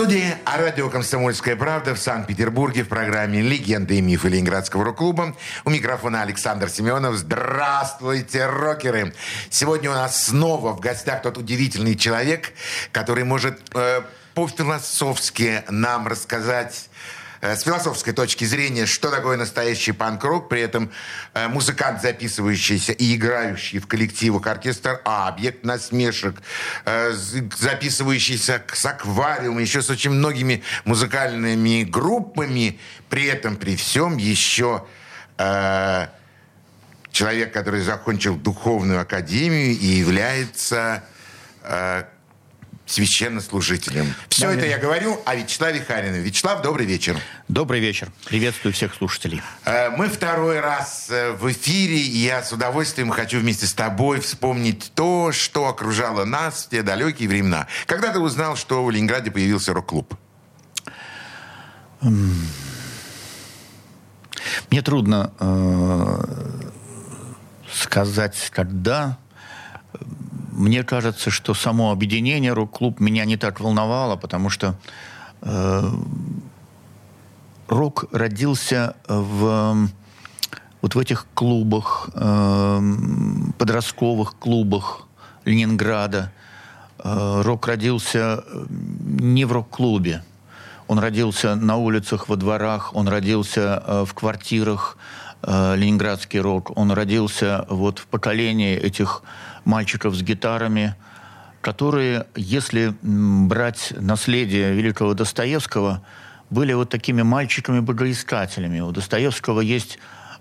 Студии о радио «Комсомольская правда» в Санкт-Петербурге в программе «Легенды и мифы Ленинградского рок-клуба». У микрофона Александр Семенов. Здравствуйте, рокеры! Сегодня у нас снова в гостях тот удивительный человек, который может э, по-философски нам рассказать с философской точки зрения, что такое настоящий панк-рок, при этом э, музыкант, записывающийся и играющий в коллективах оркестр А, объект насмешек, э, записывающийся с аквариумом, еще с очень многими музыкальными группами, при этом, при всем, еще человек, который закончил духовную академию и является священнослужителем. Все да, это я говорю о Вячеславе Харине. Вячеслав, добрый вечер. Добрый вечер. Приветствую всех слушателей. Э, мы второй раз э, в эфире, и я с удовольствием хочу вместе с тобой вспомнить то, что окружало нас в те далекие времена. Когда ты узнал, что в Ленинграде появился рок-клуб? Мне трудно э, сказать, когда мне кажется, что само объединение рок-клуб меня не так волновало, потому что э, рок родился в вот в этих клубах, э, подростковых клубах Ленинграда. Э, рок родился не в рок-клубе. Он родился на улицах, во дворах, он родился э, в квартирах, э, ленинградский рок. Он родился вот в поколении этих мальчиков с гитарами, которые, если брать наследие великого Достоевского, были вот такими мальчиками-богоискателями. У Достоевского есть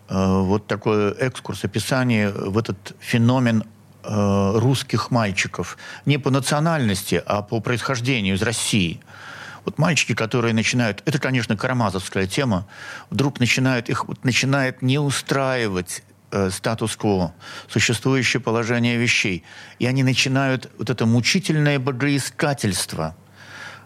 э, вот такой экскурс, описание в этот феномен э, русских мальчиков. Не по национальности, а по происхождению из России. Вот мальчики, которые начинают, это, конечно, карамазовская тема, вдруг начинают, их вот начинает не устраивать э, статус-кво, существующее положение вещей. И они начинают вот это мучительное богоискательство.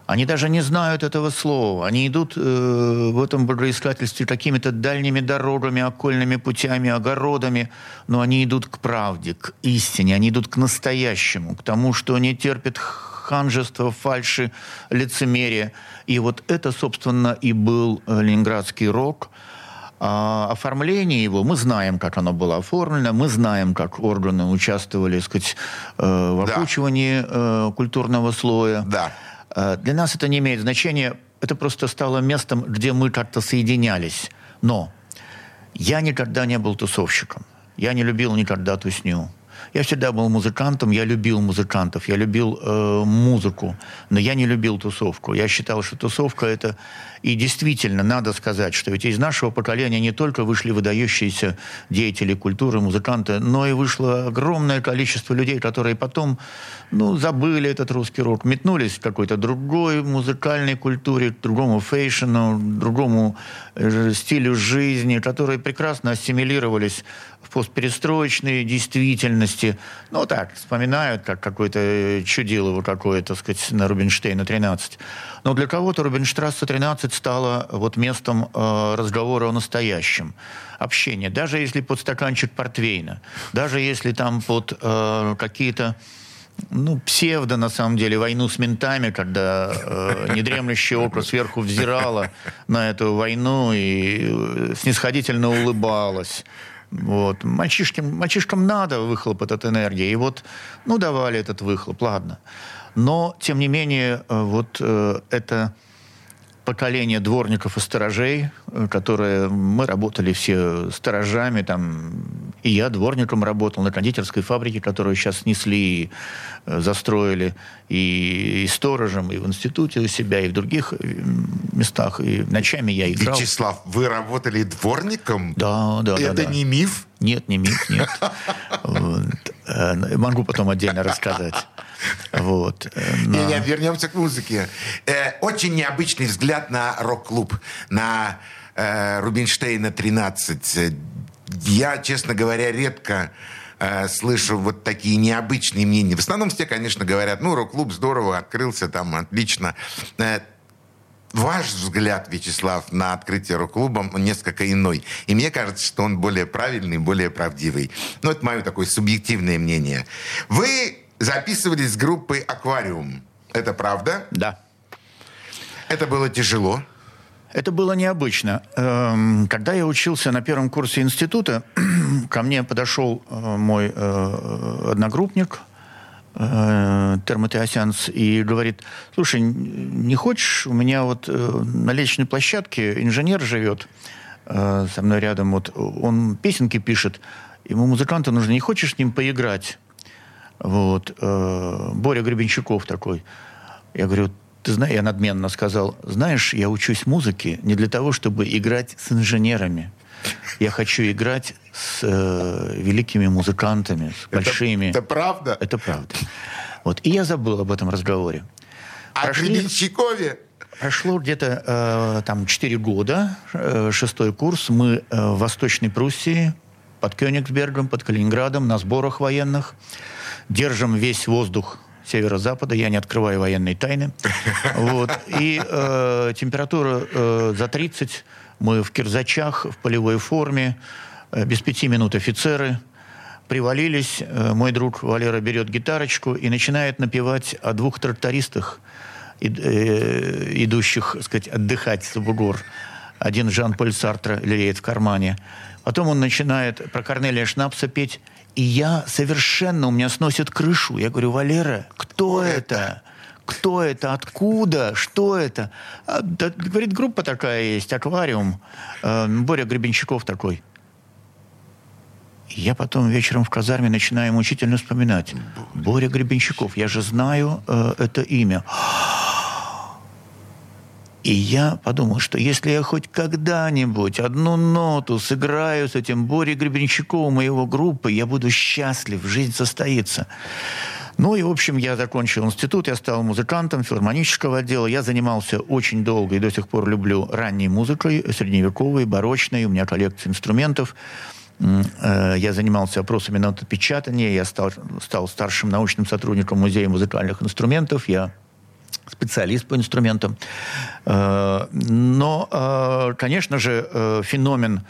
Они даже не знают этого слова. Они идут э, в этом богоискательстве какими-то дальними дорогами, окольными путями, огородами, но они идут к правде, к истине, они идут к настоящему, к тому, что не терпит ханжество, фальши, лицемерие. И вот это, собственно, и был ленинградский рок – а, оформление его, мы знаем, как оно было оформлено, мы знаем, как органы участвовали, сказать, э, в окучивании да. э, культурного слоя. Да. Э, для нас это не имеет значения, это просто стало местом, где мы как-то соединялись. Но я никогда не был тусовщиком. Я не любил никогда тусню. Я всегда был музыкантом, я любил музыкантов, я любил э, музыку, но я не любил тусовку. Я считал, что тусовка это... И действительно, надо сказать, что ведь из нашего поколения не только вышли выдающиеся деятели культуры, музыканты, но и вышло огромное количество людей, которые потом ну, забыли этот русский рок, метнулись к какой-то другой музыкальной культуре, к другому фэшну, другому э, стилю жизни, которые прекрасно ассимилировались постперестроечной действительности. Ну, так, вспоминают, как какое-то чудилово какое-то, сказать, на Рубинштейна 13. Но для кого-то Рубинштрассе 13 стало вот местом э, разговора о настоящем, общения. Даже если под стаканчик портвейна, даже если там под э, какие-то ну, псевдо, на самом деле, войну с ментами, когда э, недремлющее око сверху взирало на эту войну и э, снисходительно улыбалось. Вот. Мальчишкам, мальчишкам надо выхлоп от энергии. И вот, ну, давали этот выхлоп, ладно. Но, тем не менее, э, вот э, это поколение дворников и сторожей, э, которые мы работали все сторожами, там, и я дворником работал на кондитерской фабрике, которую сейчас снесли э, застроили, и, и сторожем, и в институте у себя, и в других э, местах, и ночами я играл. Вячеслав, вы работали дворником? Да, да, Это да. да. не миф? Нет, не миф, нет. Могу потом отдельно рассказать. Вот. Э, не, не, вернемся к музыке. Э, очень необычный взгляд на рок-клуб, на э, Рубинштейна 13. Я, честно говоря, редко э, слышу вот такие необычные мнения. В основном все, конечно, говорят, ну, рок-клуб здорово, открылся там, отлично. Э, ваш взгляд, Вячеслав, на открытие рок-клуба несколько иной. И мне кажется, что он более правильный, более правдивый. Ну, это мое такое субъективное мнение. Вы записывались с группой «Аквариум». Это правда? Да. Это было тяжело? Это было необычно. Эм, когда я учился на первом курсе института, ко мне подошел э, мой э, одногруппник э, Термотеосянц и говорит, слушай, не хочешь, у меня вот на лестничной площадке инженер живет со мной рядом, вот он песенки пишет, ему музыканта нужно, не хочешь с ним поиграть? Вот. Боря Гребенщиков такой. Я говорю, ты знаешь, я надменно сказал, знаешь, я учусь музыке не для того, чтобы играть с инженерами. Я хочу играть с э, великими музыкантами, с это, большими. Это правда? Это правда. Вот. И я забыл об этом разговоре. А Прошли... Прошло где-то э, там 4 года, э, шестой курс. Мы э, в Восточной Пруссии, под Кёнигсбергом, под Калининградом, на сборах военных. Держим весь воздух северо-запада, я не открываю военные тайны. Вот. И э, температура э, за 30, мы в кирзачах, в полевой форме, э, без пяти минут офицеры, привалились. Э, мой друг Валера берет гитарочку и начинает напевать о двух трактористах, и, э, идущих, сказать, отдыхать с бугор. Один Жан-Поль Сартра лелеет в кармане. Потом он начинает про Корнелия Шнапса петь и я совершенно, у меня сносит крышу. Я говорю, Валера, кто это? Кто это? Откуда? Что это? А, да, говорит, группа такая есть, аквариум. Э, Боря Гребенщиков такой. Я потом вечером в казарме начинаю мучительно вспоминать. Боря Гребенщиков, я же знаю э, это имя. И я подумал, что если я хоть когда-нибудь одну ноту сыграю с этим Борей Гребенщиковым и его группой, я буду счастлив, жизнь состоится. Ну и, в общем, я закончил институт, я стал музыкантом филармонического отдела. Я занимался очень долго и до сих пор люблю ранней музыкой, средневековой, барочной. У меня коллекция инструментов. Э, я занимался опросами на отпечатание. Я стал, стал старшим научным сотрудником Музея музыкальных инструментов. Я специалист по инструментам. Э, но, э, конечно же, э, феномен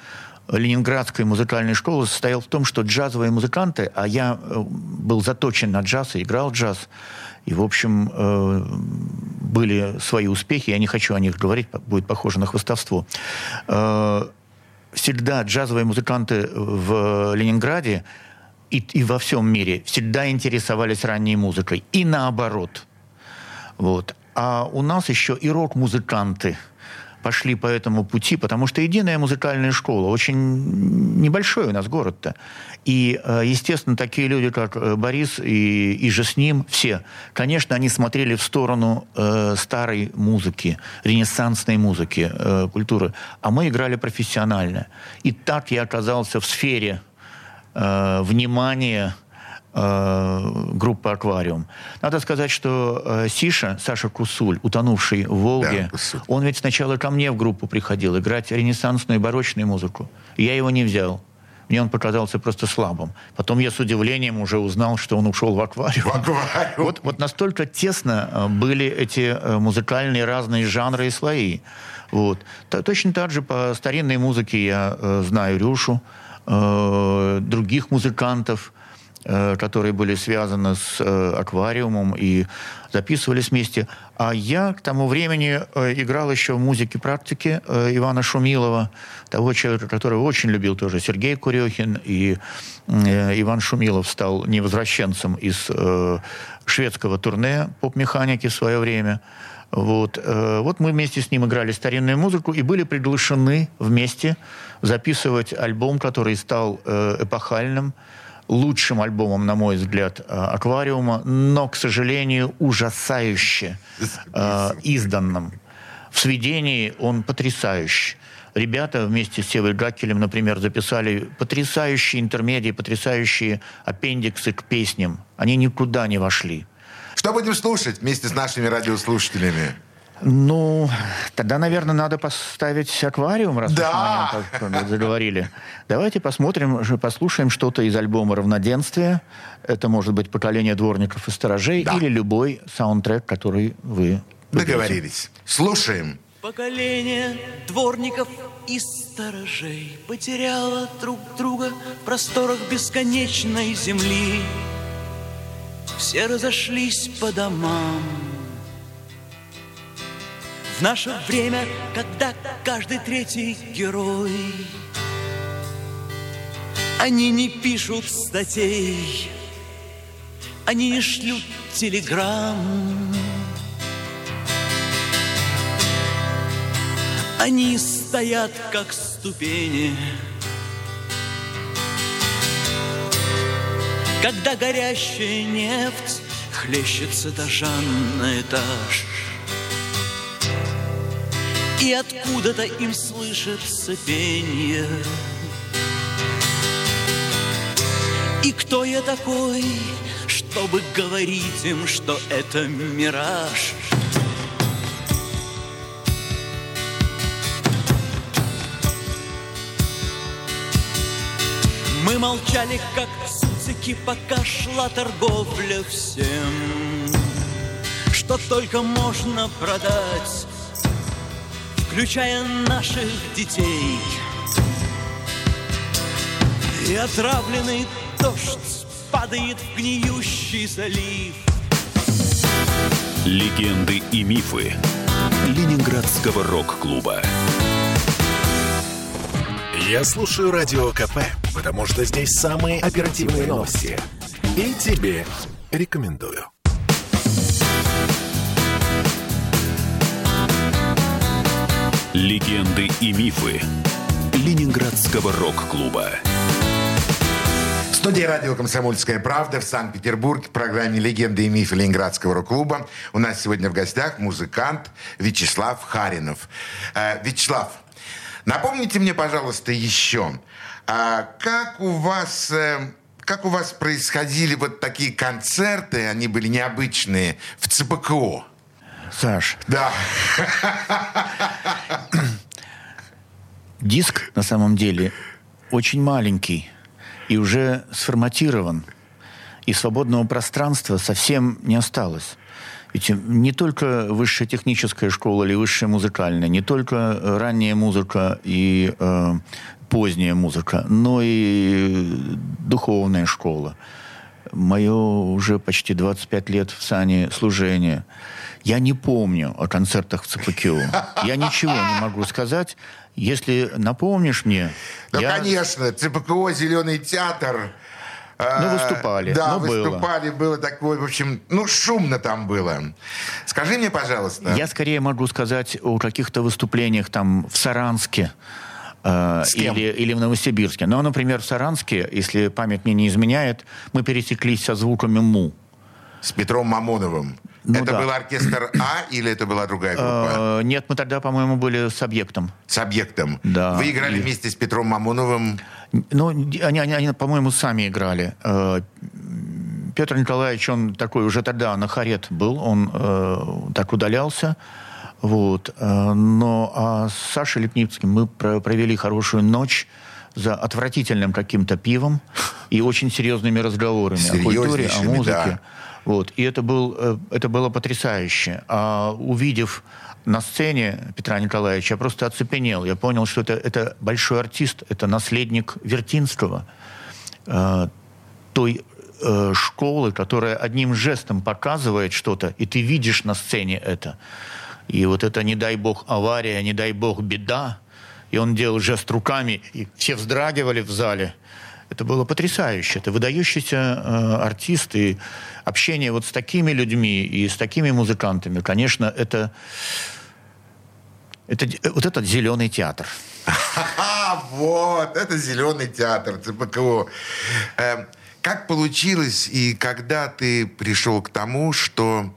Ленинградской музыкальной школы состоял в том, что джазовые музыканты, а я был заточен на джаз и играл джаз, и, в общем, были свои успехи, я не хочу о них говорить, будет похоже на хвостовство. Всегда джазовые музыканты в Ленинграде и, и во всем мире всегда интересовались ранней музыкой. И наоборот – вот. А у нас еще и рок-музыканты пошли по этому пути, потому что единая музыкальная школа, очень небольшой у нас город-то. И, э, естественно, такие люди, как э, Борис и, и же с ним, все, конечно, они смотрели в сторону э, старой музыки, ренессансной музыки, э, культуры. А мы играли профессионально. И так я оказался в сфере э, внимания группы «Аквариум». Надо сказать, что э, Сиша, Саша Кусуль, утонувший в «Волге», да, он ведь сначала ко мне в группу приходил играть ренессансную и барочную музыку. Я его не взял. Мне он показался просто слабым. Потом я с удивлением уже узнал, что он ушел в аквариум. В аквариум. Вот, вот настолько тесно э, были эти музыкальные разные жанры и слои. Вот. Точно так же по старинной музыке я э, знаю Рюшу, э, других музыкантов – Э, которые были связаны с э, аквариумом и записывались вместе. А я к тому времени э, играл еще в музыке практики Ивана Шумилова, того человека, который очень любил тоже Сергей Курехин, и Иван Шумилов стал невозвращенцем из шведского турне поп-механики в свое время. Вот. вот мы вместе с ним играли старинную музыку и были приглашены вместе записывать альбом, который стал эпохальным, лучшим альбомом, на мой взгляд, э, «Аквариума», но, к сожалению, ужасающе э, изданным. В сведении он потрясающий. Ребята вместе с Севой Гакелем, например, записали потрясающие интермедии, потрясающие аппендиксы к песням. Они никуда не вошли. Что будем слушать вместе с нашими радиослушателями? Ну, тогда, наверное, надо поставить аквариум, раз Да. мы о нем так заговорили. Давайте посмотрим, послушаем что-то из альбома «Равноденствие». Это может быть «Поколение дворников и сторожей» Да. или любой саундтрек, который вы выберете. Договорились. Слушаем. Поколение дворников и сторожей Потеряло друг друга в просторах бесконечной земли Все разошлись по домам В наше время, когда каждый третий герой. Они не пишут статей Они не шлют телеграмм Они стоят, как ступени, Когда горящая нефть хлещет с этажа на этаж. И откуда-то им слышится пение. И кто я такой, чтобы говорить им, что это мираж? Мы молчали, как цуцики, пока шла торговля всем, что только можно продать, включая наших детей. И отравленный дождь падает в гниющий залив. Легенды и мифы Ленинградского рок-клуба. Я слушаю Радио КП, потому что здесь самые оперативные новости. И тебе рекомендую. Легенды и мифы Ленинградского рок-клуба. В студии радио «Комсомольская правда» в Санкт-Петербурге в программе «Легенды и мифы Ленинградского рок-клуба». У нас сегодня в гостях музыкант Вячеслав Харинов. Э, Вячеслав, напомните мне, пожалуйста, еще, а как у вас... э, как у вас происходили вот такие концерты, они были необычные, в ЦПКО? Саш, Да. диск на самом деле очень маленький и уже сформатирован. И свободного пространства совсем не осталось. Ведь не только высшая техническая школа или высшая музыкальная, не только э, ранняя музыка и э, поздняя музыка, но и духовная школа. Мое уже почти 25 лет в сане служения. Я не помню о концертах в ЦПКО. Я ничего не могу сказать. Если напомнишь мне... Ну, я- конечно, ЦПКО, Зеленый театр. Ну, э, выступали. Да, Ну, было. выступали, было такое, в общем, ну, шумно там было. Скажи мне, пожалуйста. Я скорее могу сказать о каких-то выступлениях там в Саранске э, С кем? или, или в Новосибирске. Но, например, в Саранске, если память мне не изменяет, мы пересеклись со звуками МУ. С Петром Мамоновым. Ну это да. был оркестр А или это была другая группа? Э, нет, мы тогда, по-моему, были с объектом. С объектом. да. Вы играли И- вместе с Петром Мамоновым. Ну, они, они, они, по-моему, сами играли. Э, Петр Николаевич, он такой уже тогда на харет был, он э, так удалялся. Вот. Э, но а с Сашей Лепницким мы про- провели хорошую ночь за отвратительным каким-то пивом и очень серьезными разговорами о культуре, о музыке. да. Вот. И это, был, э, это было потрясающе. А увидев на сцене Петра Николаевича, я просто оцепенел. Я понял, что это, это большой артист, это наследник Вертинского, э, той э, школы, которая одним жестом показывает что-то, и ты видишь на сцене это. И вот это, не дай бог, авария, не дай бог, беда. И он делал жест руками, и все вздрагивали в зале. Это было потрясающе. Это выдающийся э, артист. И общение вот с такими людьми и с такими музыкантами, конечно, это, это вот этот зеленый театр. Вот, это Зеленый театр, ЦПКО. Э, как получилось и когда ты пришел к тому, что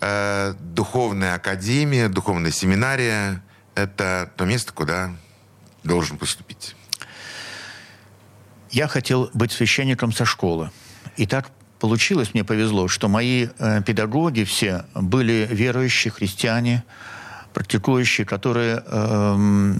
э, духовная академия, духовная семинария – это то место, куда должен поступить? Я хотел быть священником со школы. И так получилось, мне повезло, что мои э, педагоги все были верующие христиане, практикующие, которые э,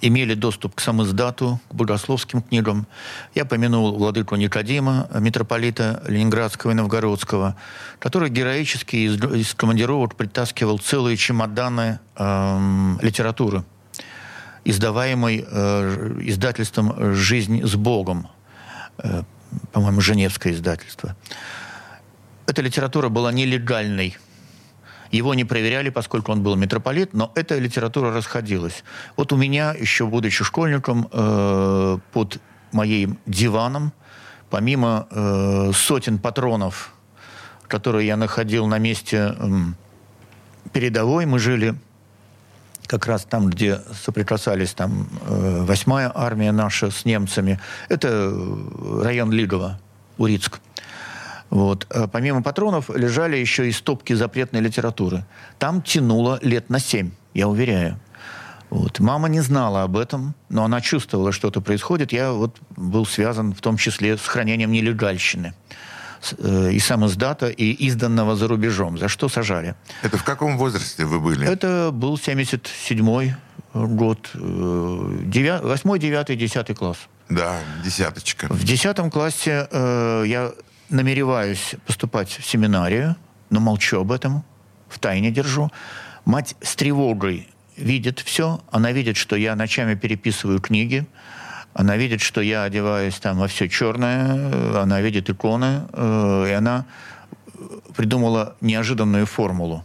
имели доступ к самоздату, к богословским книгам. Я помянул владыку Никодима, митрополита Ленинградского и Новгородского, который героически из, из командировок притаскивал целые чемоданы э, литературы, издаваемой э, издательством «Жизнь с Богом», по-моему, Женевское издательство. Эта литература была нелегальной – его не проверяли, поскольку он был митрополит, но эта литература расходилась. Вот у меня, еще будучи школьником, э, под моим диваном, помимо э, сотен патронов, которые я находил на месте э, передовой, мы жили как раз там, где соприкасались там э, восьмая армия наша с немцами. Это район Лигово, Урицк. Вот. А помимо патронов лежали еще и стопки запретной литературы. Там тянуло лет на семь, я уверяю. Вот. Мама не знала об этом, но она чувствовала, что что-то происходит. Я вот был связан в том числе с хранением нелегальщины э, и сам издата, и изданного за рубежом, за что сажали. Это в каком возрасте вы были? Это был 77-й год, 8, 9, 10 класс. Да, десяточка. В десятом классе э, я намереваюсь поступать в семинарию, но молчу об этом, в тайне держу. Мать с тревогой видит все. Она видит, что я ночами переписываю книги. Она видит, что я одеваюсь там во все черное. Она видит иконы. Э, и она придумала неожиданную формулу.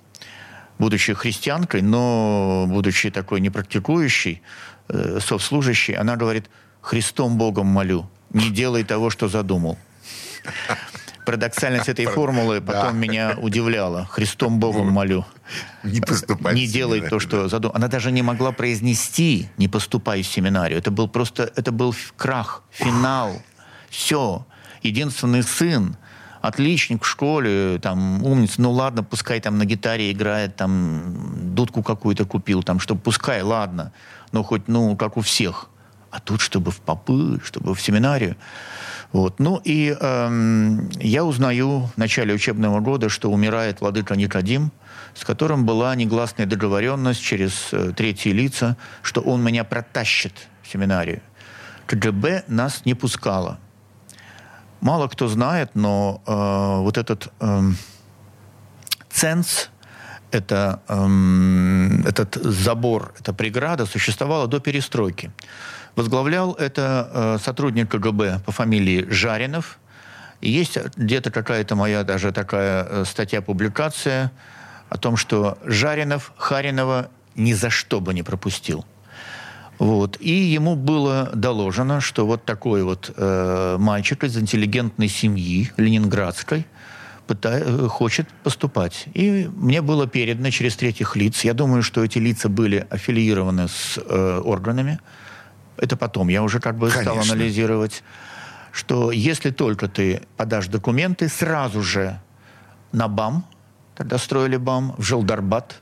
Будучи христианкой, но будучи такой непрактикующей, э, совслужащей, она говорит, «Христом Богом молю, не делай того, что задумал». Парадоксальность этой формулы потом меня удивляла. Христом Богом молю. Не поступай Не делай то, что задумал. Она даже не могла произнести «не поступай в семинарию». Это был просто, это был крах, финал. Все. Единственный сын, отличник в школе, там, умница, ну ладно, пускай там на гитаре играет, там, дудку какую-то купил, там, чтобы пускай, ладно, но хоть, ну, как у всех. А тут, чтобы в попы, чтобы в семинарию. Вот. Ну и эм, я узнаю в начале учебного года, что умирает владыка Никодим, с которым была негласная договоренность через э, третьи лица, что он меня протащит в семинарию. КГБ нас не пускало. Мало кто знает, но э, вот этот э, ценз, это, э, этот забор, эта преграда существовала до перестройки. Возглавлял это э, сотрудник КГБ по фамилии Жаринов. И есть где-то какая-то моя даже такая э, статья, публикация о том, что Жаринов Харинова ни за что бы не пропустил. Вот. И ему было доложено, что вот такой вот э, мальчик из интеллигентной семьи ленинградской пытай, э, хочет поступать. И мне было передано через третьих лиц. Я думаю, что эти лица были аффилированы с э, органами это потом, я уже как бы Конечно. стал анализировать, что если только ты подашь документы, сразу же на БАМ, тогда строили БАМ, в Желдарбат.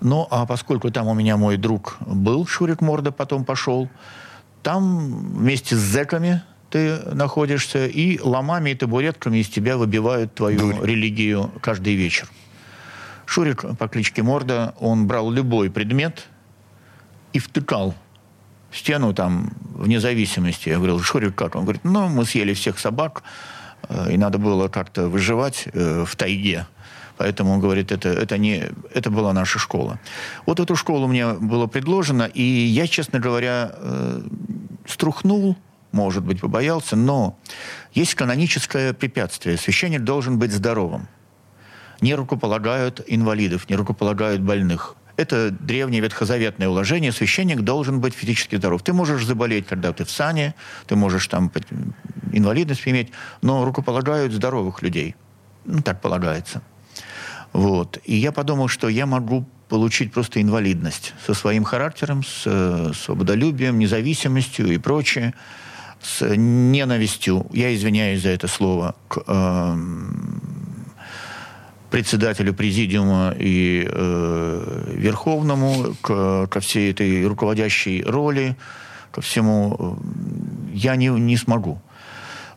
Ну, а поскольку там у меня мой друг был, Шурик Морда потом пошел, там вместе с зэками ты находишься, и ломами и табуретками из тебя выбивают твою Дурь. религию каждый вечер. Шурик по кличке Морда, он брал любой предмет и втыкал стену там вне зависимости. Я говорил, Шурик, как? Он говорит, ну, мы съели всех собак, э, и надо было как-то выживать э, в тайге. Поэтому он говорит, это, это, не, это была наша школа. Вот эту школу мне было предложено, и я, честно говоря, э, струхнул, может быть, побоялся, но есть каноническое препятствие. Священник должен быть здоровым. Не рукополагают инвалидов, не рукополагают больных. Это древнее ветхозаветное уложение. Священник должен быть физически здоров. Ты можешь заболеть, когда ты в сане, ты можешь там инвалидность иметь, но рукополагают здоровых людей. Ну, так полагается. Вот. И я подумал, что я могу получить просто инвалидность со своим характером, с э, свободолюбием, независимостью и прочее, с ненавистью, я извиняюсь за это слово, к э, председателю президиума и э, Верховному, к, ко всей этой руководящей роли, ко всему, э, я не, не смогу.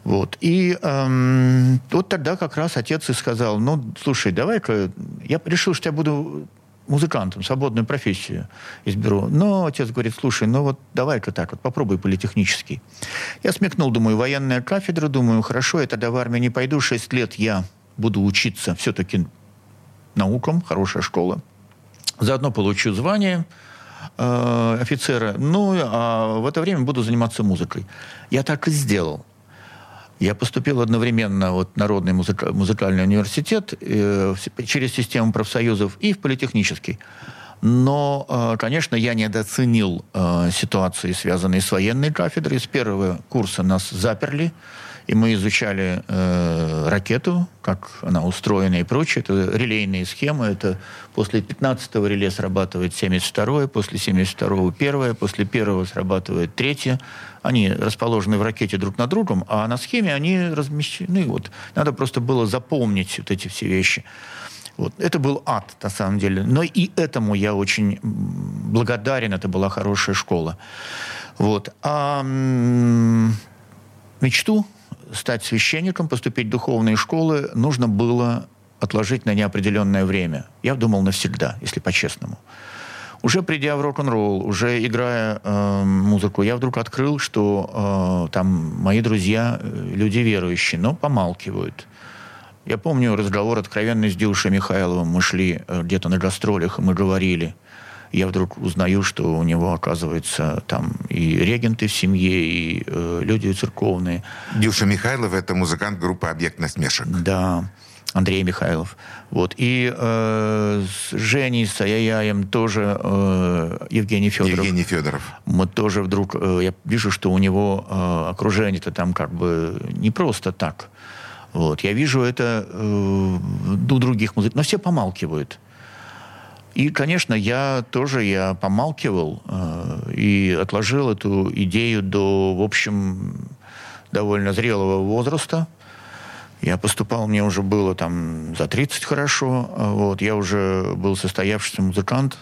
Вот. И эм, вот тогда как раз отец и сказал, ну, слушай, давай-ка... Я решил, что я буду музыкантом, свободную профессию изберу. Но отец говорит, слушай, ну вот давай-ка так вот, попробуй политехнический. Я смекнул, думаю, военная кафедра, думаю, хорошо, я тогда в армию не пойду, шесть лет я буду учиться все-таки наукам, хорошая школа. Заодно получу звание э, офицера, ну, а в это время буду заниматься музыкой. Я так и сделал. Я поступил одновременно вот, в Народный музыка- музыкальный университет э, через систему профсоюзов и в политехнический. Но, э, конечно, я недооценил э, ситуации, связанные с военной кафедрой. С первого курса нас заперли и мы изучали э, ракету, как она устроена и прочее. Это релейные схемы. Это после 15-го реле срабатывает 72-е, после 72-го первое, после первого срабатывает третье. Они расположены в ракете друг над другом, а на схеме они размещены. Вот. Надо просто было запомнить вот эти все вещи. Вот. Это был ад, на самом деле. Но и этому я очень благодарен. Это была хорошая школа. Вот. А мечту стать священником, поступить в духовные школы, нужно было отложить на неопределенное время. Я думал навсегда, если по-честному. Уже придя в рок-н-ролл, уже играя э, музыку, я вдруг открыл, что э, там мои друзья, э, люди верующие, но помалкивают. Я помню разговор откровенный с Дилшей Михайловым. Мы шли э, где-то на гастролях, и мы говорили – я вдруг узнаю, что у него, оказывается, там и регенты в семье, и э, люди церковные. Дюша Михайлов – это музыкант группы «Объект насмешек». Да, Андрей Михайлов. Вот. И э, с Женей, с Аяяем тоже э, Евгений Федоров. Евгений Федоров. Мы тоже вдруг... Э, я вижу, что у него э, окружение-то там как бы не просто так. Вот. Я вижу это э, у других музыкантов. Но все помалкивают. И, конечно, я тоже я помалкивал э, и отложил эту идею до, в общем, довольно зрелого возраста. Я поступал, мне уже было там за 30 хорошо. Вот, я уже был состоявшийся музыкант.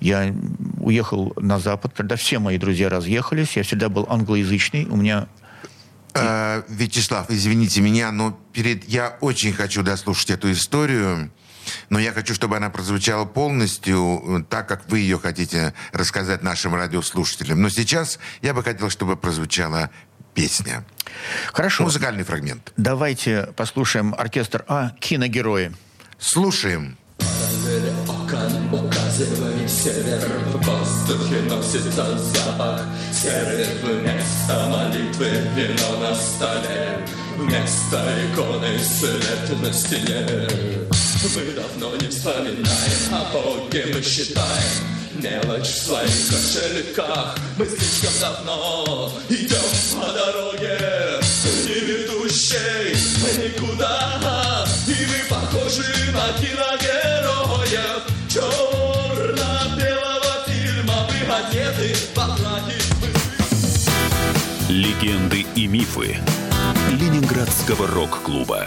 Я уехал на Запад, когда все мои друзья разъехались. Я всегда был англоязычный. У меня э, Вячеслав, извините меня, но перед я очень хочу дослушать эту историю но я хочу, чтобы она прозвучала полностью э, так, как вы ее хотите рассказать нашим радиослушателям. Но сейчас я бы хотел, чтобы прозвучала песня. Хорошо. Музыкальный фрагмент. Давайте послушаем оркестр А «Киногерои». Слушаем. Окон указывает север В воздухе носится запах серы Вместо молитвы вино на столе Вместо иконы свет на стене мы давно не вспоминаем о Боге, мы считаем Мелочь в своих кошельках Мы слишком давно идем по дороге Не ведущей никуда И мы похожи на киногероев Черно-белого фильма Мы одеты во флаги Легенды и мифы Ленинградского рок-клуба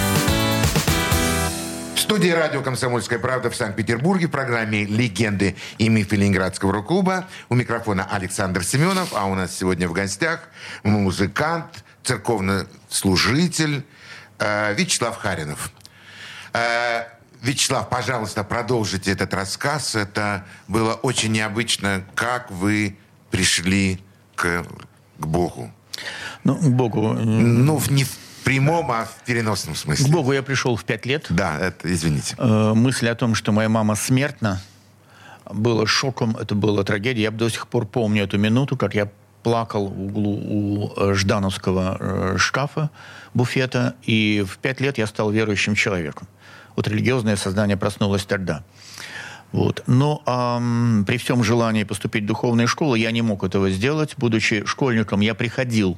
студии радио «Комсомольская правда» в Санкт-Петербурге в программе «Легенды и мифы Ленинградского рок-клуба». У микрофона Александр Семенов, а у нас сегодня в гостях музыкант, церковный служитель э, Вячеслав Харинов. Э, Вячеслав, пожалуйста, продолжите этот рассказ. Это было очень необычно, как вы пришли к, к Богу. Ну, к Богу... Ну, не в прямом, а в переносном смысле. К Богу я пришел в пять лет. Да, это, извините. Э, мысль о том, что моя мама смертна, было шоком, это была трагедия. Я до сих пор помню эту минуту, как я плакал в углу у э, ждановского э, шкафа, буфета, и в пять лет я стал верующим человеком. Вот религиозное сознание проснулось тогда. Вот. Но эм, при всем желании поступить в духовную школу я не мог этого сделать. Будучи школьником, я приходил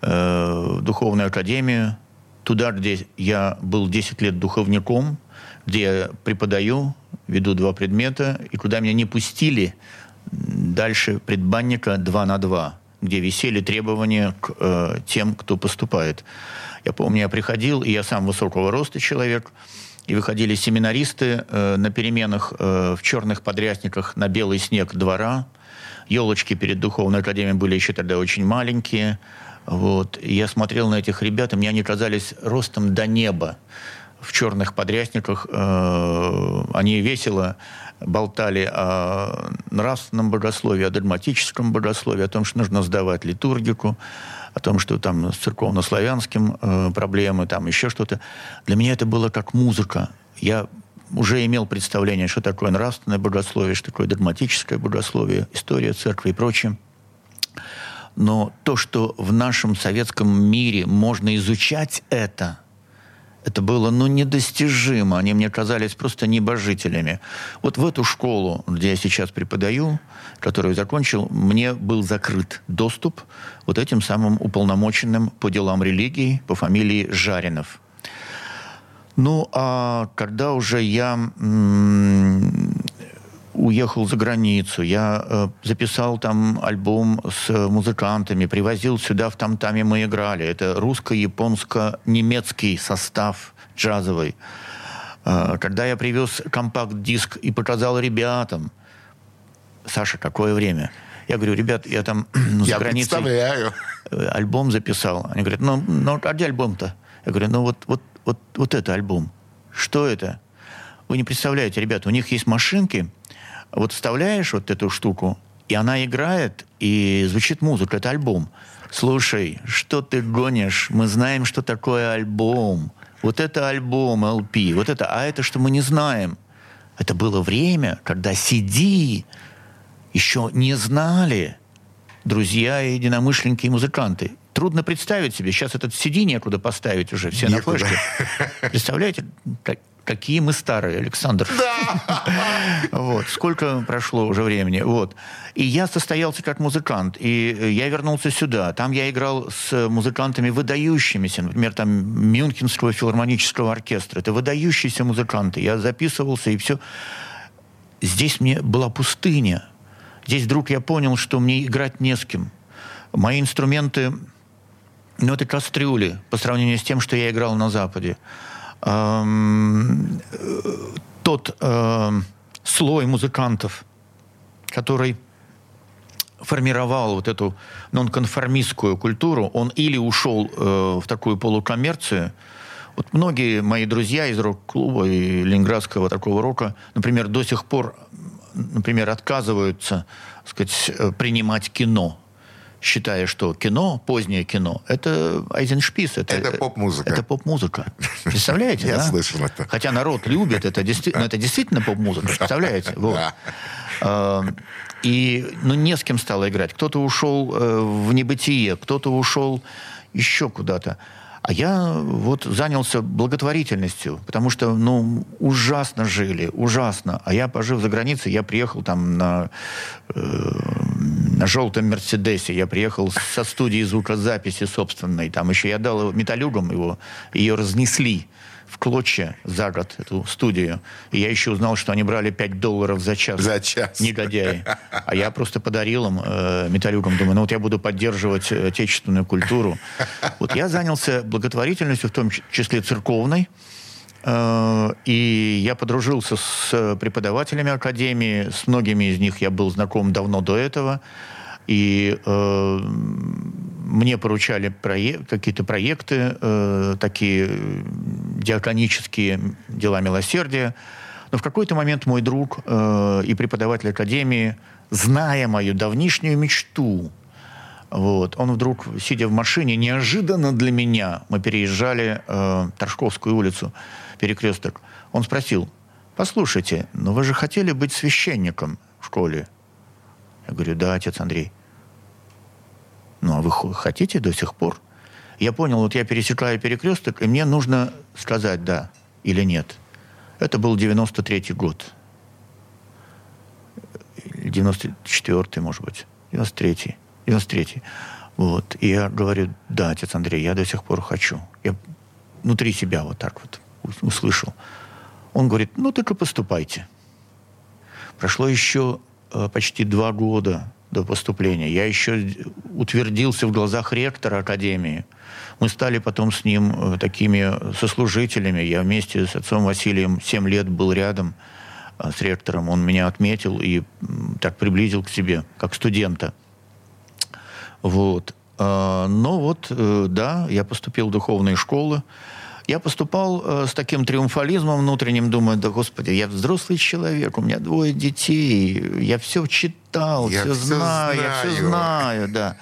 Э, духовную академию, туда, где я был 10 лет духовником, где я преподаю, веду два предмета, и куда меня не пустили дальше предбанника 2 на 2, где висели требования к э, тем, кто поступает. Я помню, я приходил, и я сам высокого роста человек, и выходили семинаристы э, на переменах э, в черных подрясниках на белый снег двора. Елочки перед Духовной Академией были еще тогда очень маленькие. Вот. И я смотрел на этих ребят, и мне они казались ростом до неба в черных подрясниках. Э, они весело болтали о нравственном богословии, о догматическом богословии, о том, что нужно сдавать литургику, о том, что там с церковно-славянским э, проблемы, там еще что-то. Для меня это было как музыка. Я уже имел представление, что такое нравственное богословие, что такое догматическое богословие, история церкви и прочее. Но то, что в нашем советском мире можно изучать это – это было, ну, недостижимо. Они мне казались просто небожителями. Вот в эту школу, где я сейчас преподаю, которую закончил, мне был закрыт доступ вот этим самым уполномоченным по делам религии по фамилии Жаринов. Ну, а когда уже я уехал за границу, я э, записал там альбом с музыкантами, привозил сюда в Тамтаме мы играли. Это русско-японско-немецкий состав джазовый. Э, когда я привез компакт-диск и показал ребятам, Саша, какое время? Я говорю, ребят, я там за я границей представляю. Э, альбом записал. Они говорят, ну, ну а где альбом-то? Я говорю, ну вот, вот, вот, вот это альбом. Что это? Вы не представляете, ребята, у них есть машинки, вот вставляешь вот эту штуку, и она играет, и звучит музыка, это альбом. Слушай, что ты гонишь? Мы знаем, что такое альбом. Вот это альбом LP, вот это, а это что мы не знаем. Это было время, когда CD еще не знали друзья и единомышленники и музыканты. Трудно представить себе. Сейчас этот CD некуда поставить уже, все некуда. на флешке. Представляете, какие мы старые, Александр. Да. вот. Сколько прошло уже времени. Вот. И я состоялся как музыкант. И я вернулся сюда. Там я играл с музыкантами выдающимися. Например, там Мюнхенского филармонического оркестра. Это выдающиеся музыканты. Я записывался и все. Здесь мне была пустыня. Здесь вдруг я понял, что мне играть не с кем. Мои инструменты, ну, это кастрюли по сравнению с тем, что я играл на Западе эм, тот эм, слой музыкантов, который формировал вот эту нонконформистскую культуру, он или ушел э, в такую полукоммерцию. Вот многие мои друзья из рок-клуба и ленинградского такого рока, например, до сих пор, например, отказываются сказать, э, принимать кино считая, что кино, позднее кино, это Айзеншпис. Это, это поп-музыка. Это поп-музыка. Представляете, Я да? слышал это. Хотя народ любит, это, действительно, это действительно поп-музыка, представляете? Вот. Эм, и ну, не с кем стало играть. Кто-то ушел э, в небытие, кто-то ушел еще куда-то. А я вот занялся благотворительностью, потому что, ну, ужасно жили, ужасно. А я, пожив за границей, я приехал там на, э, на желтом Мерседесе, я приехал со студии звукозаписи собственной, там еще я дал металюгам его, ее разнесли в клочья за год, эту студию. И я еще узнал, что они брали 5 долларов за час. За час. Негодяи. А я просто подарил им, э, металлюгам, думаю, ну вот я буду поддерживать отечественную культуру. Вот я занялся благотворительностью, в том числе церковной. Э, и я подружился с преподавателями академии, с многими из них я был знаком давно до этого. И э, мне поручали проек- какие-то проекты, э, такие диаконические дела милосердия. Но в какой-то момент мой друг э, и преподаватель академии, зная мою давнишнюю мечту, вот, он вдруг, сидя в машине, неожиданно для меня, мы переезжали э, Торжковскую улицу, перекресток, он спросил, послушайте, но вы же хотели быть священником в школе? Я говорю, да, отец Андрей. Ну, а вы хотите до сих пор? Я понял, вот я пересекаю перекресток, и мне нужно сказать «да» или «нет». Это был 93-й год. 94-й, может быть. 93-й. 93-й. Вот. И я говорю, да, отец Андрей, я до сих пор хочу. Я внутри себя вот так вот услышал. Он говорит, ну и поступайте. Прошло еще э, почти два года до поступления. Я еще утвердился в глазах ректора Академии. Мы стали потом с ним э, такими сослужителями. Я вместе с отцом Василием 7 лет был рядом э, с ректором. Он меня отметил и так приблизил к себе, как студента. Вот. Но вот, э, да, я поступил в духовные школы. Я поступал э, с таким триумфализмом внутренним, думаю, да, господи, я взрослый человек, у меня двое детей, я все читал, Я все всё знаю, я все знаю. знаю, да.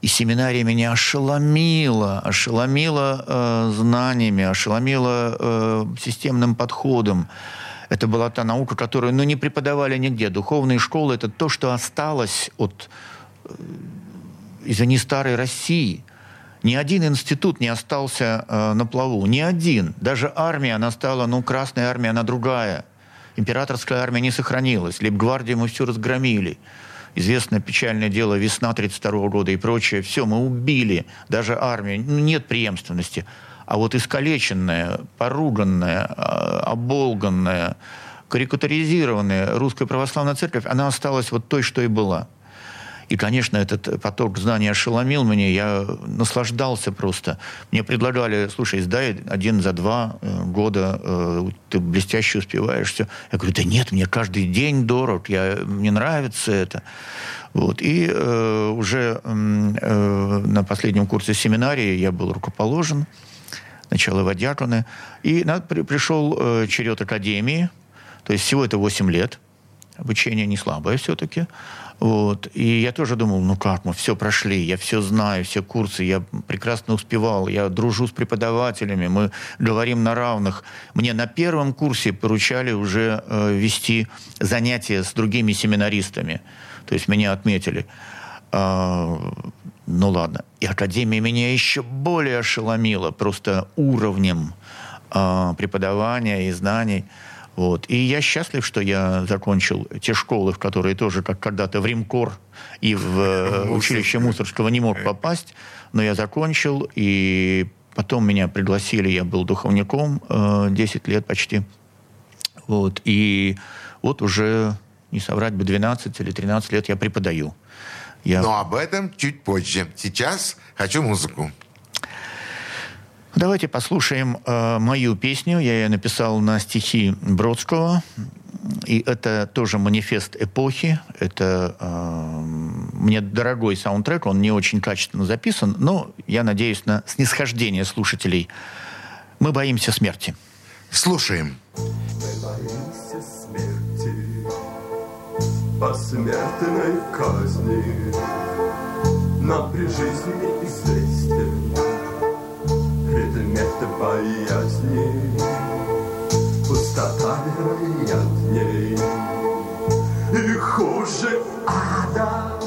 И семинария меня ошеломила, ошеломила э, знаниями, ошеломила э, системным подходом. Это была та наука, которую ну, не преподавали нигде. Духовные школы – это то, что осталось от извини, старой России. Ни один институт не остался э, на плаву. Ни один. Даже армия, она стала, ну, Красная армия, она другая. Императорская армия не сохранилась. Лейбгвардию мы все разгромили. Известное печальное дело «Весна» 1932 года и прочее. Все, мы убили даже армию. Ну, нет преемственности. А вот искалеченная, поруганная, э, оболганная, карикатуризированная русская православная церковь, она осталась вот той, что и была. И, конечно, этот поток знаний ошеломил меня. Я наслаждался просто. Мне предлагали, слушай, сдай один за два э, года, э, ты блестяще успеваешь все. Я говорю, да нет, мне каждый день дорог, я, мне нравится это. Вот. И э, уже э, на последнем курсе семинарии я был рукоположен, начало водяконы. И на- при- пришел э, черед академии, то есть всего это 8 лет. Обучение не слабое все-таки. Вот. И я тоже думал, ну как, мы все прошли, я все знаю, все курсы, я прекрасно успевал, я дружу с преподавателями, мы говорим на равных. Мне на первом курсе поручали уже э, вести занятия с другими семинаристами. То есть меня отметили. А, ну ладно. И Академия меня еще более ошеломила просто уровнем а, преподавания и знаний. Вот. И я счастлив, что я закончил те школы, в которые тоже, как когда-то в Римкор и в э, училище Мусорского не мог попасть, но я закончил, и потом меня пригласили, я был духовником э, 10 лет почти. Вот. И вот уже, не соврать бы, 12 или 13 лет я преподаю. Я Но об этом чуть позже. Сейчас хочу музыку. Давайте послушаем э, мою песню. Я ее написал на стихи Бродского. И это тоже манифест эпохи. Это э, мне дорогой саундтрек. Он не очень качественно записан, но я надеюсь на снисхождение слушателей. Мы боимся смерти. Слушаем. боимся смерти, посмертной казни. Нам при жизни известен предмет боязни, пустота вероятней. И хуже ада.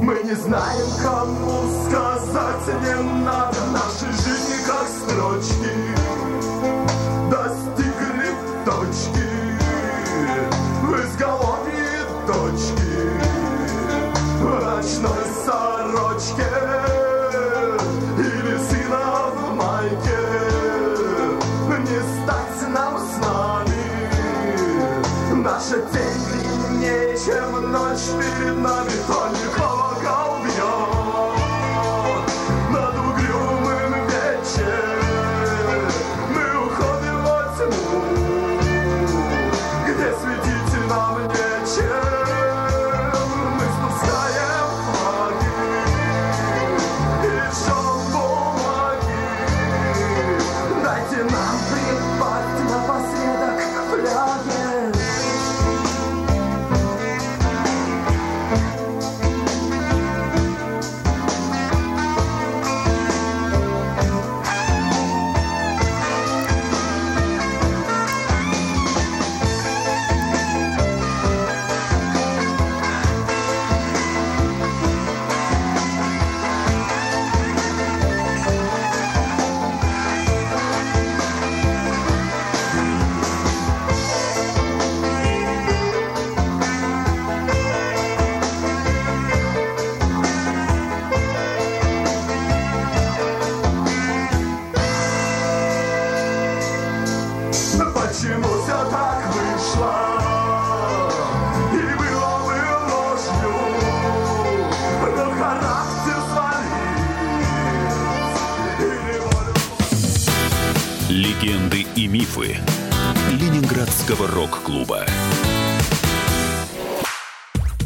Мы не знаем, кому сказать. Не надо Наши жизни как строчки. Достигли точки. В изголовье точки. В ночной сорочке чем ночь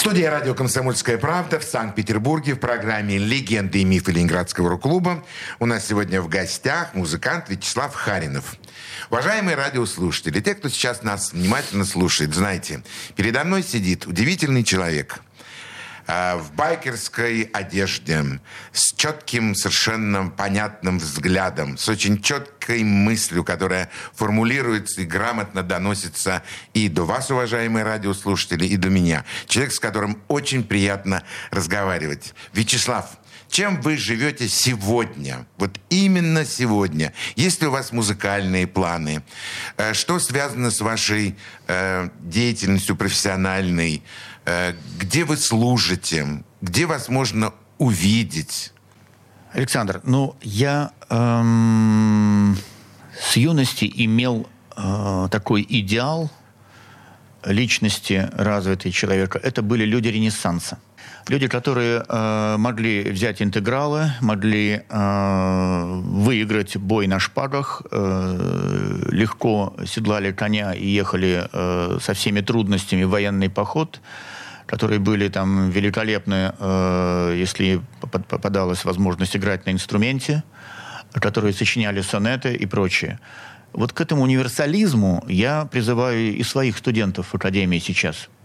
Студии радио «Комсомольская правда» в Санкт-Петербурге в программе «Легенды и мифы Ленинградского рок-клуба» у нас сегодня в гостях музыкант Вячеслав Харинов. Уважаемые радиослушатели, те, кто сейчас нас внимательно слушает, знайте, передо мной сидит удивительный человек – в байкерской одежде, с четким, совершенно понятным взглядом, с очень четкой мыслью, которая формулируется и грамотно доносится и до вас, уважаемые радиослушатели, и до меня. Человек, с которым очень приятно разговаривать. Вячеслав, чем вы живете сегодня? Вот именно сегодня. Есть ли у вас музыкальные планы? Э, что связано с вашей э, деятельностью профессиональной? Э, где вы служите? Где вас можно увидеть? Александр, ну, я эм, с юности имел э, такой идеал личности развитой человека. Это были люди Ренессанса. Люди, которые э, могли взять интегралы, могли э, выиграть бой на шпагах, э, легко седлали коня и ехали э, со всеми трудностями в военный поход, которые были там великолепны, э, если попадалась возможность играть на инструменте, которые сочиняли сонеты и прочее. Вот к этому универсализму я призываю и своих студентов в Академии сейчас –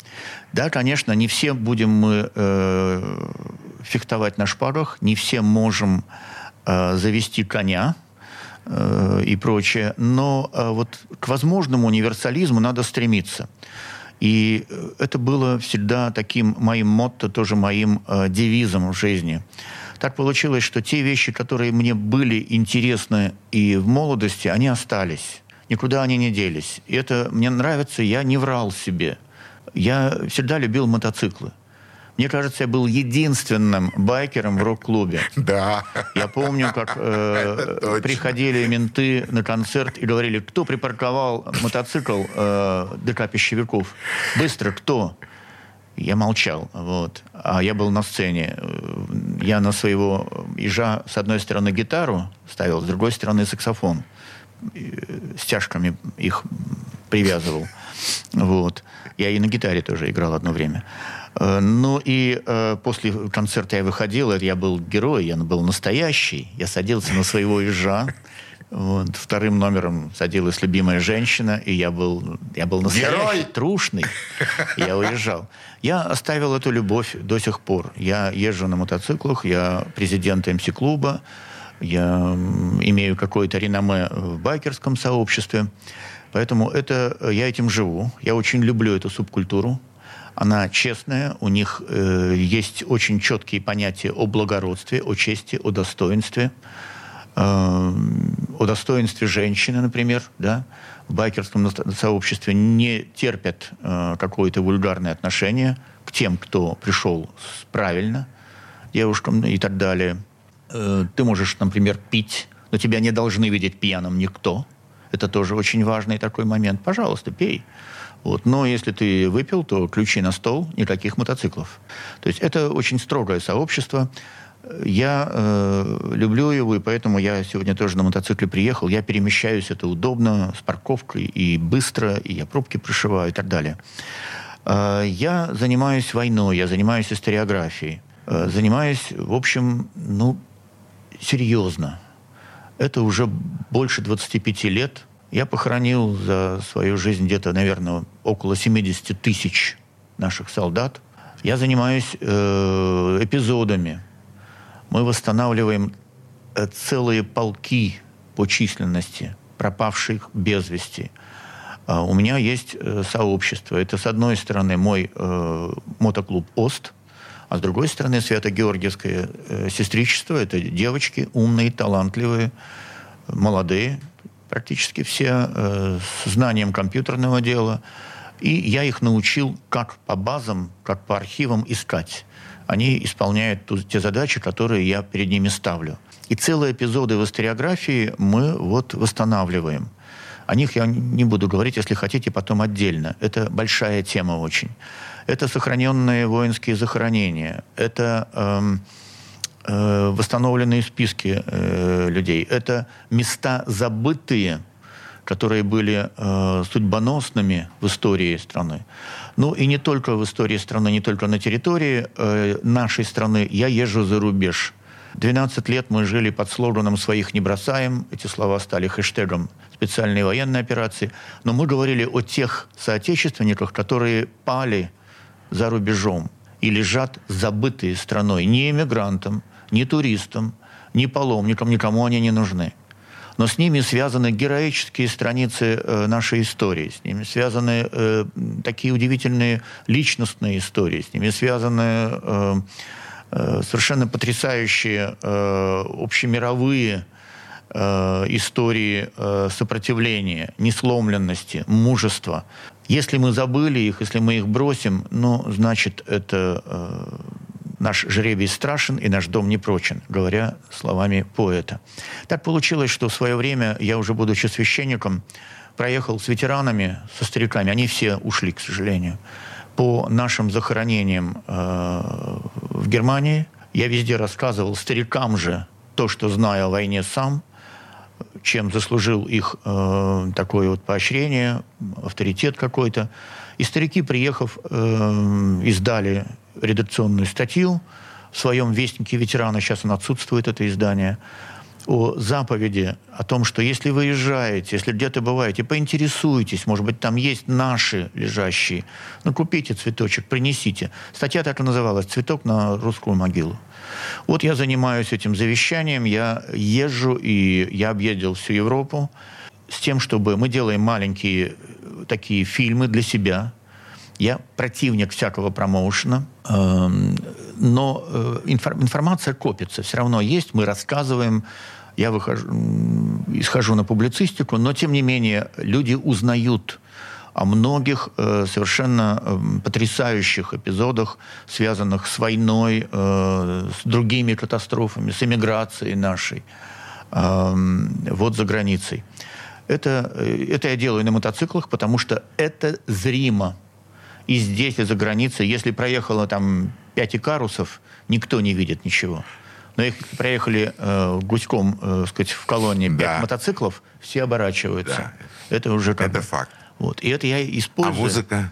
да, конечно, не все будем мы э, фехтовать на шпагах, не все можем э, завести коня э, и прочее, но э, вот к возможному универсализму надо стремиться. И э, это было всегда таким моим мотто, тоже моим э, девизом в жизни. Так получилось, что те вещи, которые мне были интересны и в молодости, они остались. Никуда они не делись. И это мне нравится, я не врал себе. Я всегда любил мотоциклы. Мне кажется, я был единственным байкером в рок-клубе. Да. Я помню, как э, приходили менты на концерт и говорили, кто припарковал мотоцикл э, ДК Пищевиков? Быстро, кто? Я молчал, вот. А я был на сцене. Я на своего ежа с одной стороны гитару ставил, с другой стороны саксофон. Стяжками их привязывал. Вот. Я и на гитаре тоже играл одно время. Э, ну и э, после концерта я выходил, я был герой, я был настоящий. Я садился на своего ежа. Вот, вторым номером садилась любимая женщина, и я был, я был настоящий, Герой! трушный. Я уезжал. Я оставил эту любовь до сих пор. Я езжу на мотоциклах, я президент МС-клуба, я имею какое-то реноме в байкерском сообществе. Поэтому это, э, я этим живу. Я очень люблю эту субкультуру. Она честная, у них э, есть очень четкие понятия о благородстве, о чести, о достоинстве. Э, о достоинстве женщины, например, да, в байкерском сообществе не терпят э, какое-то вульгарное отношение к тем, кто пришел правильно, девушкам и так далее. Э, ты можешь, например, пить, но тебя не должны видеть пьяным никто. Это тоже очень важный такой момент. Пожалуйста, пей. Вот. Но если ты выпил, то ключи на стол, никаких мотоциклов. То есть это очень строгое сообщество. Я э, люблю его, и поэтому я сегодня тоже на мотоцикле приехал. Я перемещаюсь, это удобно, с парковкой, и быстро, и я пробки пришиваю и так далее. Э, я занимаюсь войной, я занимаюсь историографией. Э, занимаюсь, в общем, ну, серьезно это уже больше 25 лет. Я похоронил за свою жизнь где-то, наверное, около 70 тысяч наших солдат. Я занимаюсь э, эпизодами. Мы восстанавливаем э, целые полки по численности пропавших без вести. Э, у меня есть э, сообщество. Это, с одной стороны, мой э, мотоклуб «Ост», а с другой стороны, Свято-Георгиевское э, сестричество – это девочки умные, талантливые, молодые, практически все, э, с знанием компьютерного дела, И я их научил, как по базам, как по архивам искать. Они исполняют ту, те задачи, которые я перед ними ставлю. И целые эпизоды в историографии мы вот восстанавливаем. О них я не буду говорить, если хотите, потом отдельно. Это большая тема очень. Это сохраненные воинские захоронения. Это эм, э, восстановленные списки э, людей. Это места забытые, которые были э, судьбоносными в истории страны. Ну и не только в истории страны, не только на территории э, нашей страны. Я езжу за рубеж. 12 лет мы жили под слоганом «своих не бросаем». Эти слова стали хэштегом специальной военной операции. Но мы говорили о тех соотечественниках, которые пали за рубежом и лежат забытые страной. Ни эмигрантам, ни туристам, ни паломникам, никому они не нужны но с ними связаны героические страницы э, нашей истории, с ними связаны э, такие удивительные личностные истории, с ними связаны э, э, совершенно потрясающие э, общемировые э, истории э, сопротивления, несломленности, мужества. Если мы забыли их, если мы их бросим, ну, значит, это э, Наш жребий страшен и наш дом не прочен, говоря словами поэта. Так получилось, что в свое время я уже, будучи священником, проехал с ветеранами, со стариками. Они все ушли, к сожалению. По нашим захоронениям э, в Германии я везде рассказывал старикам же то, что знаю о войне сам, чем заслужил их э, такое вот поощрение, авторитет какой-то. И старики, приехав, э, издали редакционную статью в своем вестнике ветерана, сейчас он отсутствует, это издание, о заповеди, о том, что если вы езжаете, если где-то бываете, поинтересуйтесь, может быть, там есть наши лежащие, ну, купите цветочек, принесите. Статья так и называлась «Цветок на русскую могилу». Вот я занимаюсь этим завещанием, я езжу, и я объездил всю Европу с тем, чтобы мы делаем маленькие такие фильмы для себя – я противник всякого промоушена, эм, но э, информация копится, все равно есть, мы рассказываем, я выхожу, исхожу на публицистику, но тем не менее люди узнают о многих э, совершенно э, потрясающих эпизодах, связанных с войной, э, с другими катастрофами, с эмиграцией нашей, э, вот за границей. Это, э, это я делаю на мотоциклах, потому что это зримо и здесь, и за границей. Если проехало там пять икарусов, никто не видит ничего. Но если проехали э, гуськом, э, сказать, в колонне да. мотоциклов, все оборачиваются. Да. Это уже как Это факт. Вот. И это я использую. А музыка?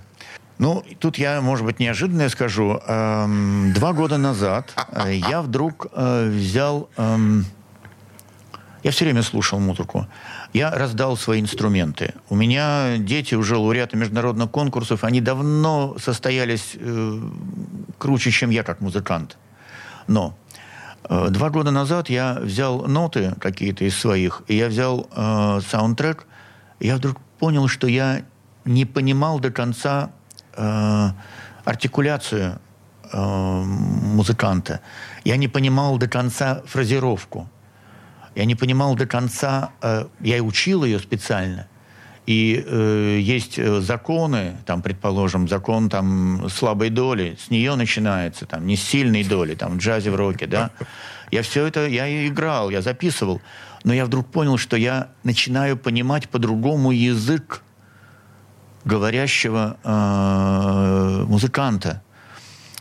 Ну, тут я, может быть, неожиданно скажу. Эм, два года назад э, я вдруг э, взял... Эм, я все время слушал музыку. Я раздал свои инструменты. У меня дети уже лауреаты международных конкурсов. Они давно состоялись э, круче, чем я как музыкант. Но э, два года назад я взял ноты какие-то из своих, и я взял э, саундтрек. И я вдруг понял, что я не понимал до конца э, артикуляцию э, музыканта. Я не понимал до конца фразировку я не понимал до конца, э, я и учил ее специально. И э, есть э, законы, там, предположим, закон там слабой доли, с нее начинается, там, не с сильной доли, там, в джазе, в роке, да. Я все это, я играл, я записывал. Но я вдруг понял, что я начинаю понимать по-другому язык говорящего э, музыканта.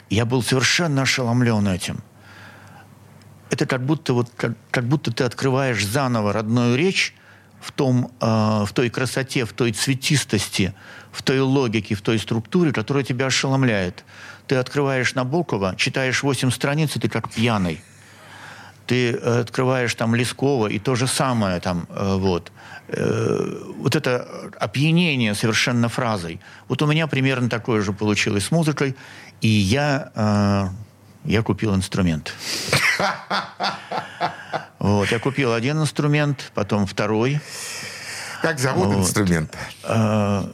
Я был совершенно ошеломлен этим это как будто, вот, как, как будто ты открываешь заново родную речь в, том, э, в той красоте, в той цветистости, в той логике, в той структуре, которая тебя ошеломляет. Ты открываешь Набокова, читаешь восемь страниц, и ты как пьяный. Ты э, открываешь там Лескова, и то же самое там, э, вот. Э, вот это опьянение совершенно фразой. Вот у меня примерно такое же получилось с музыкой, и я... Я купил инструмент. Вот, я купил один инструмент, потом второй. Как зовут вот. инструмент? А,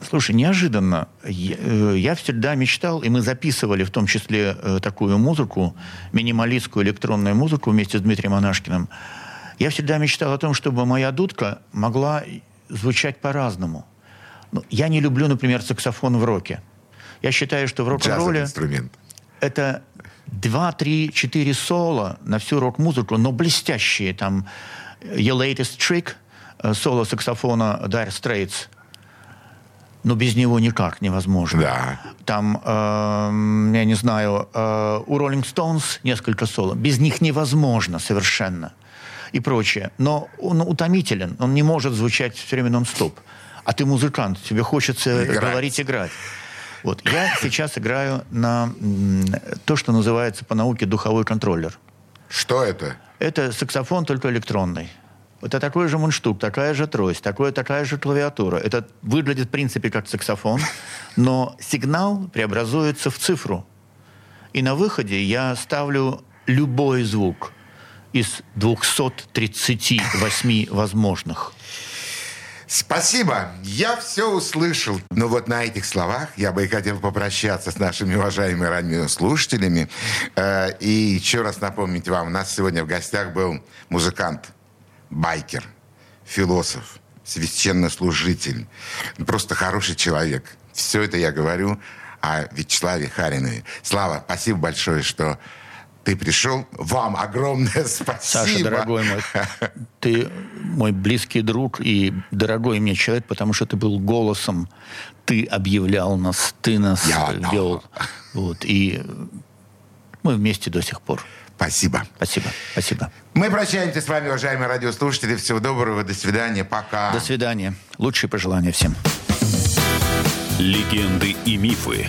слушай, неожиданно. Я, э, я всегда мечтал, и мы записывали в том числе э, такую музыку, минималистскую электронную музыку вместе с Дмитрием Анашкиным. Я всегда мечтал о том, чтобы моя дудка могла звучать по-разному. Ну, я не люблю, например, саксофон в роке. Я считаю, что в рок-н-ролле инструмент. Это два, три, четыре соло на всю рок-музыку, но блестящие. Там Your Latest Trick, э, соло саксофона Dire Straits. Но без него никак невозможно. Да. Там, эм, я не знаю, э, у Rolling Stones несколько соло. Без них невозможно совершенно. И прочее. Но он утомителен. Он не может звучать все время нон-стоп. А ты музыкант, тебе хочется Играть. говорить, играть. Вот. Я сейчас играю на то, что называется по науке духовой контроллер. Что это? Это саксофон, только электронный. Это такой же мундштук, такая же трость, такое, такая же клавиатура. Это выглядит, в принципе, как саксофон, но сигнал преобразуется в цифру. И на выходе я ставлю любой звук из 238 возможных. Спасибо. Я все услышал. Но вот на этих словах я бы и хотел попрощаться с нашими уважаемыми радиослушателями. Э, И еще раз напомнить вам, у нас сегодня в гостях был музыкант, байкер, философ, священнослужитель. Просто хороший человек. Все это я говорю о Вячеславе Харинове. Слава, спасибо большое, что ты пришел. Вам огромное спасибо. Саша, дорогой мой, ты мой близкий друг и дорогой мне человек, потому что ты был голосом, ты объявлял нас, ты нас Я э, вел. Вот, и мы вместе до сих пор. Спасибо. Спасибо, спасибо. Мы прощаемся с вами, уважаемые радиослушатели. Всего доброго, до свидания, пока. До свидания. Лучшие пожелания всем. Легенды и мифы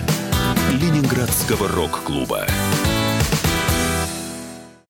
Ленинградского рок-клуба.